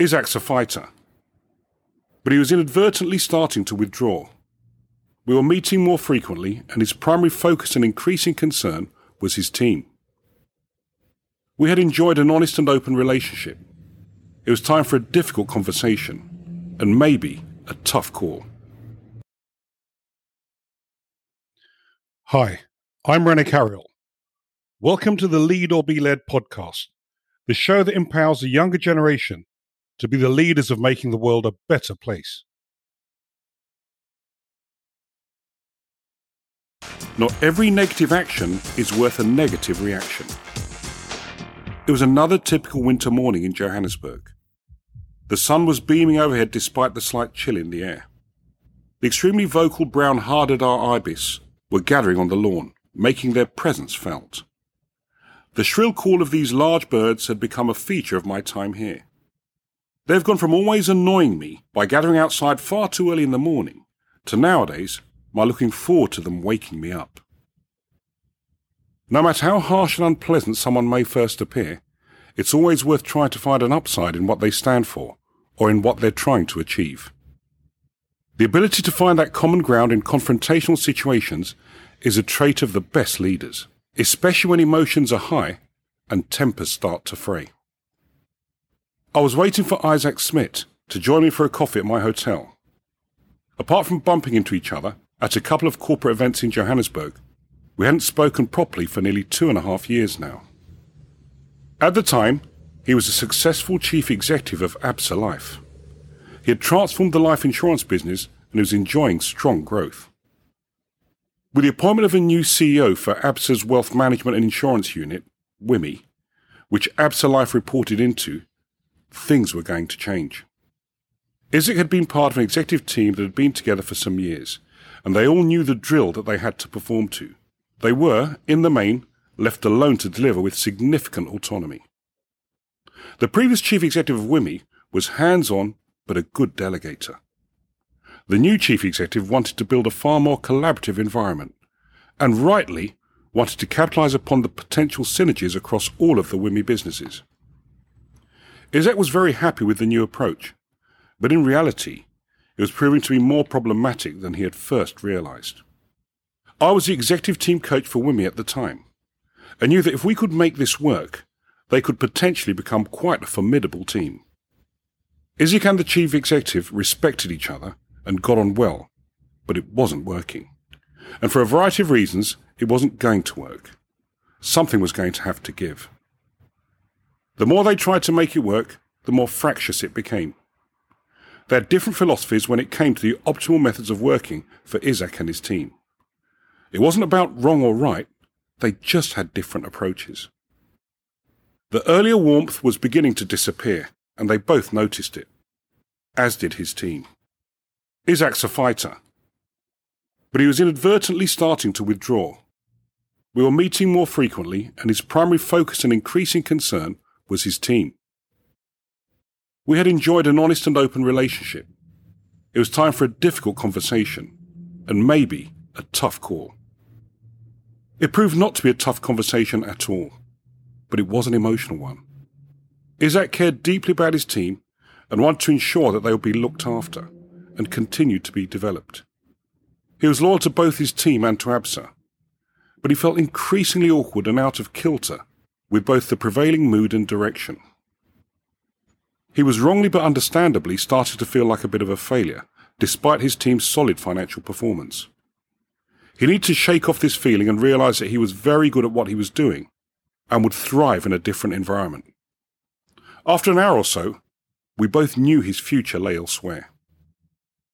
Isaac's a fighter, but he was inadvertently starting to withdraw. We were meeting more frequently, and his primary focus and increasing concern was his team. We had enjoyed an honest and open relationship. It was time for a difficult conversation, and maybe a tough call. Hi, I'm René Carayol. Welcome to the Lead or Be Led podcast, the show that empowers the younger generation to be the leaders of making the world a better place. Not every negative action is worth a negative reaction. It was another typical winter morning in Johannesburg. The sun was beaming overhead despite the slight chill in the air. The extremely vocal brown Hadeda ibis were gathering on the lawn, making their presence felt. The shrill call of these large birds had become a feature of my time here. They have gone from always annoying me by gathering outside far too early in the morning to nowadays my looking forward to them waking me up. No matter how harsh and unpleasant someone may first appear, it's always worth trying to find an upside in what they stand for or in what they're trying to achieve. The ability to find that common ground in confrontational situations is a trait of the best leaders, especially when emotions are high and tempers start to fray. I was waiting for Isaac Smith to join me for a coffee at my hotel. Apart from bumping into each other at a couple of corporate events in Johannesburg, we hadn't spoken properly for nearly two and a half years now. At the time, he was a successful chief executive of ABSA Life. He had transformed the life insurance business and was enjoying strong growth. With the appointment of a new CEO for ABSA's Wealth Management and Insurance Unit, WIMI, which ABSA Life reported into, things were going to change. Isaac had been part of an executive team that had been together for some years, and they all knew the drill that they had to perform to. They were, in the main, left alone to deliver with significant autonomy. The previous chief executive of WIMI was hands on but a good delegator. The new chief executive wanted to build a far more collaborative environment, and rightly wanted to capitalize upon the potential synergies across all of the WIMI businesses. Isaac was very happy with the new approach, but in reality, it was proving to be more problematic than he had first realized. I was the executive team coach for WIMI at the time, and knew that if we could make this work, they could potentially become quite a formidable team. Isaac and the chief executive respected each other and got on well, but it wasn't working. And for a variety of reasons, it wasn't going to work. Something was going to have to give. The more they tried to make it work, the more fractious it became. They had different philosophies when it came to the optimal methods of working for Isaac and his team. It wasn't about wrong or right, they just had different approaches. The earlier warmth was beginning to disappear, and they both noticed it, as did his team. Isaac's a fighter, but he was inadvertently starting to withdraw. We were meeting more frequently, and his primary focus and increasing concern was his team. We had enjoyed an honest and open relationship. It was time for a difficult conversation, and maybe a tough call. It proved not to be a tough conversation at all, but it was an emotional one. Isaac cared deeply about his team and wanted to ensure that they would be looked after and continued to be developed. He was loyal to both his team and to ABSA, but he felt increasingly awkward and out of kilter with both the prevailing mood and direction. He was wrongly but understandably starting to feel like a bit of a failure, despite his team's solid financial performance. He needed to shake off this feeling and realize that he was very good at what he was doing and would thrive in a different environment. After an hour or so, we both knew his future lay elsewhere.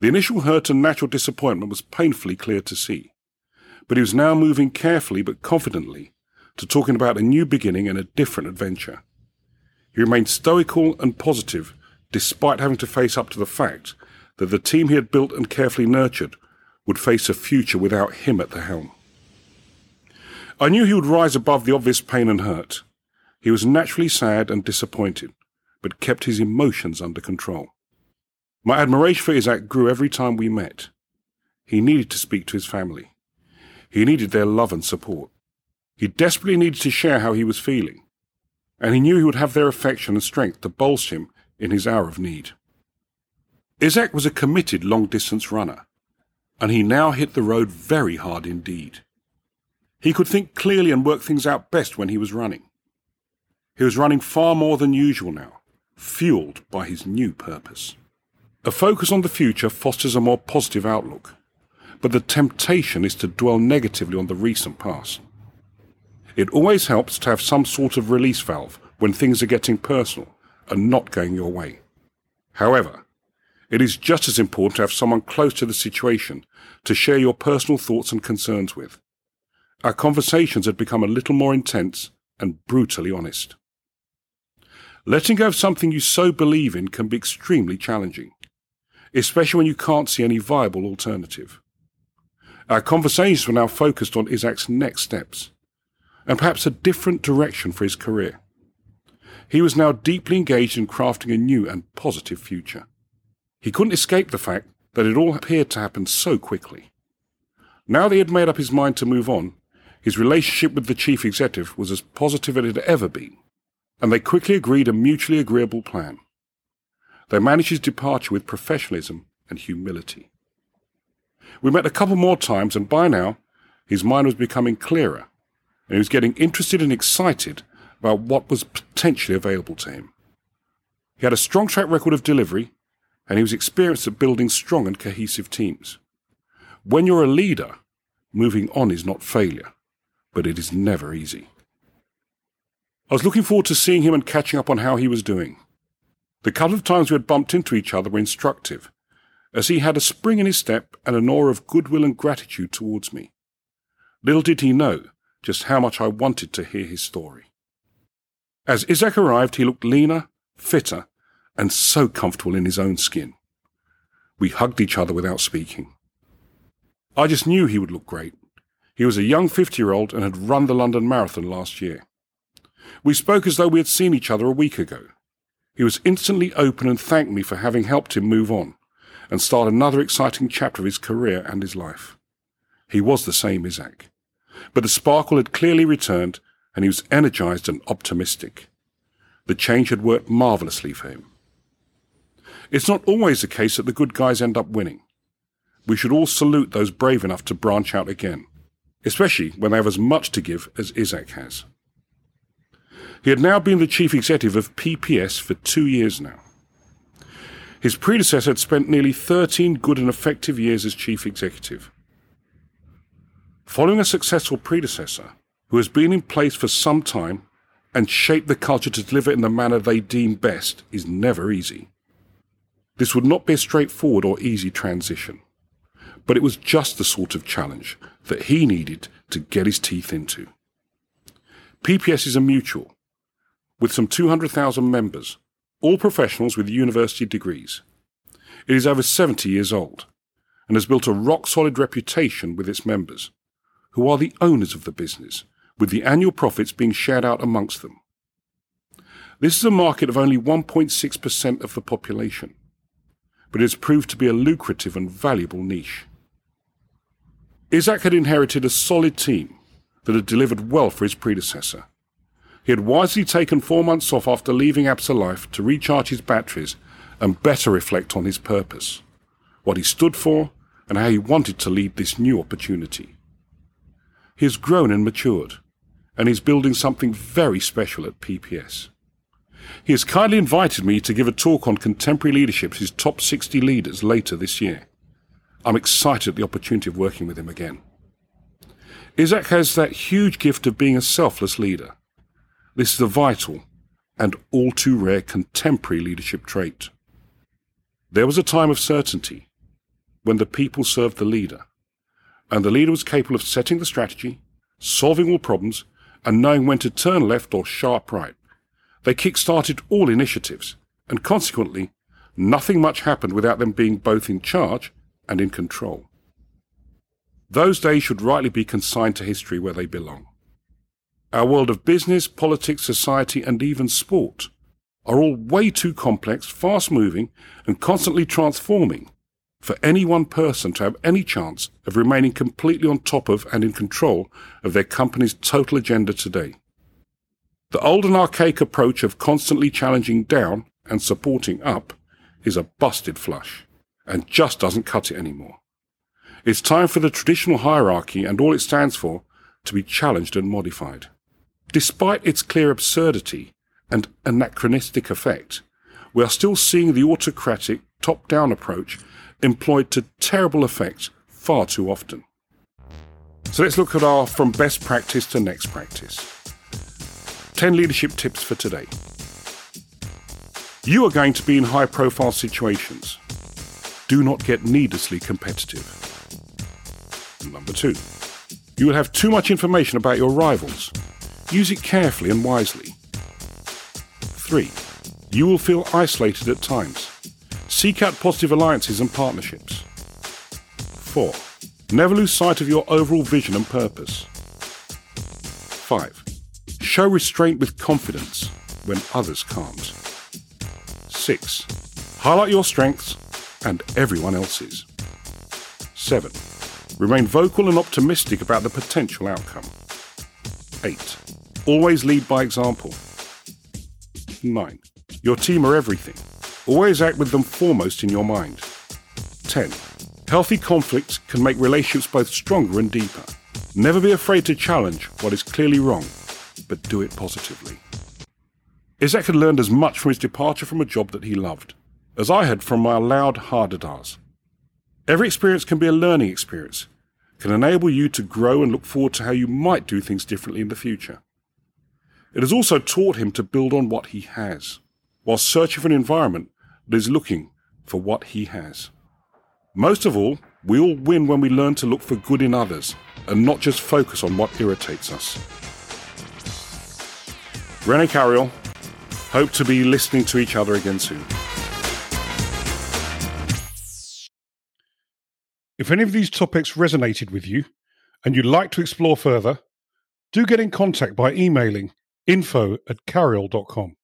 The initial hurt and natural disappointment was painfully clear to see, but he was now moving carefully but confidently to talking about a new beginning and a different adventure. He remained stoical and positive despite having to face up to the fact that the team he had built and carefully nurtured would face a future without him at the helm. I knew he would rise above the obvious pain and hurt. He was naturally sad and disappointed, but kept his emotions under control. My admiration for Isaac grew every time we met. He needed to speak to his family. He needed their love and support. He desperately needed to share how he was feeling. And he knew he would have their affection and strength to bolster him in his hour of need. Isaac was a committed long distance runner, and he now hit the road very hard indeed. He could think clearly and work things out best when he was running. He was running far more than usual now, fueled by his new purpose. A focus on the future fosters a more positive outlook, but the temptation is to dwell negatively on the recent past. It always helps to have some sort of release valve when things are getting personal and not going your way. However, it is just as important to have someone close to the situation to share your personal thoughts and concerns with. Our conversations had become a little more intense and brutally honest. Letting go of something you so believe in can be extremely challenging, especially when you can't see any viable alternative. Our conversations were now focused on Isaac's next steps, and perhaps a different direction for his career. He was now deeply engaged in crafting a new and positive future. He couldn't escape the fact that it all appeared to happen so quickly. Now that he had made up his mind to move on, his relationship with the chief executive was as positive as it had ever been, and they quickly agreed a mutually agreeable plan. They managed his departure with professionalism and humility. We met a couple more times, and by now, his mind was becoming clearer, and he was getting interested and excited about what was potentially available to him. He had a strong track record of delivery, and he was experienced at building strong and cohesive teams. When you're a leader, moving on is not failure, but it is never easy. I was looking forward to seeing him and catching up on how he was doing. The couple of times we had bumped into each other were instructive, as he had a spring in his step and an aura of goodwill and gratitude towards me. Little did he know just how much I wanted to hear his story. As Isaac arrived, he looked leaner, fitter, and so comfortable in his own skin. We hugged each other without speaking. I just knew he would look great. He was a young 50 year old and had run the London Marathon last year. We spoke as though we had seen each other a week ago. He was instantly open and thanked me for having helped him move on and start another exciting chapter of his career and his life. He was the same Isaac. But the sparkle had clearly returned and he was energized and optimistic. The change had worked marvelously for him. It's not always the case that the good guys end up winning. We should all salute those brave enough to branch out again, especially when they have as much to give as Isaac has. He had now been the chief executive of PPS for two years now. His predecessor had spent nearly 13 good and effective years as chief executive. Following a successful predecessor, who has been in place for some time and shaped the culture to deliver in the manner they deem best, is never easy. This would not be a straightforward or easy transition, but it was just the sort of challenge that he needed to get his teeth into. PPS is a mutual, with some 200,000 members all professionals with university degrees. It is over 70 years old and has built a rock solid reputation with its members, who are the owners of the business, with the annual profits being shared out amongst them. This is a market of only 1.6% of the population, but it has proved to be a lucrative and valuable niche. Isaac had inherited a solid team that had delivered well for his predecessor he had wisely taken four months off after leaving Absa Life to recharge his batteries and better reflect on his purpose, what he stood for, and how he wanted to lead this new opportunity. He has grown and matured, and is building something very special at PPS. He has kindly invited me to give a talk on contemporary leadership to his top 60 leaders later this year. I'm excited at the opportunity of working with him again. Isaac has that huge gift of being a selfless leader this is a vital and all too rare contemporary leadership trait. There was a time of certainty when the people served the leader, and the leader was capable of setting the strategy, solving all problems, and knowing when to turn left or sharp right. They kick-started all initiatives, and consequently, nothing much happened without them being both in charge and in control. Those days should rightly be consigned to history where they belong. Our world of business, politics, society, and even sport are all way too complex, fast moving, and constantly transforming for any one person to have any chance of remaining completely on top of and in control of their company's total agenda today. The old and archaic approach of constantly challenging down and supporting up is a busted flush and just doesn't cut it anymore. It's time for the traditional hierarchy and all it stands for to be challenged and modified. Despite its clear absurdity and anachronistic effect, we are still seeing the autocratic top down approach employed to terrible effect far too often. So let's look at our from best practice to next practice. 10 leadership tips for today. You are going to be in high profile situations. Do not get needlessly competitive. Number two, you will have too much information about your rivals. Use it carefully and wisely. Three, you will feel isolated at times. Seek out positive alliances and partnerships. 4. Never lose sight of your overall vision and purpose. 5. Show restraint with confidence when others can't. 6. Highlight your strengths and everyone else's. 7. Remain vocal and optimistic about the potential outcome. 8. Always lead by example. 9. Your team are everything. Always act with them foremost in your mind. 10. Healthy conflicts can make relationships both stronger and deeper. Never be afraid to challenge what is clearly wrong, but do it positively. Isaac had learned as much from his departure from a job that he loved as I had from my allowed hard Every experience can be a learning experience, can enable you to grow and look forward to how you might do things differently in the future. It has also taught him to build on what he has, while searching for an environment that is looking for what he has. Most of all, we all win when we learn to look for good in others and not just focus on what irritates us. Rene Carayol, hope to be listening to each other again soon. If any of these topics resonated with you and you'd like to explore further, do get in contact by emailing info at carayol.com.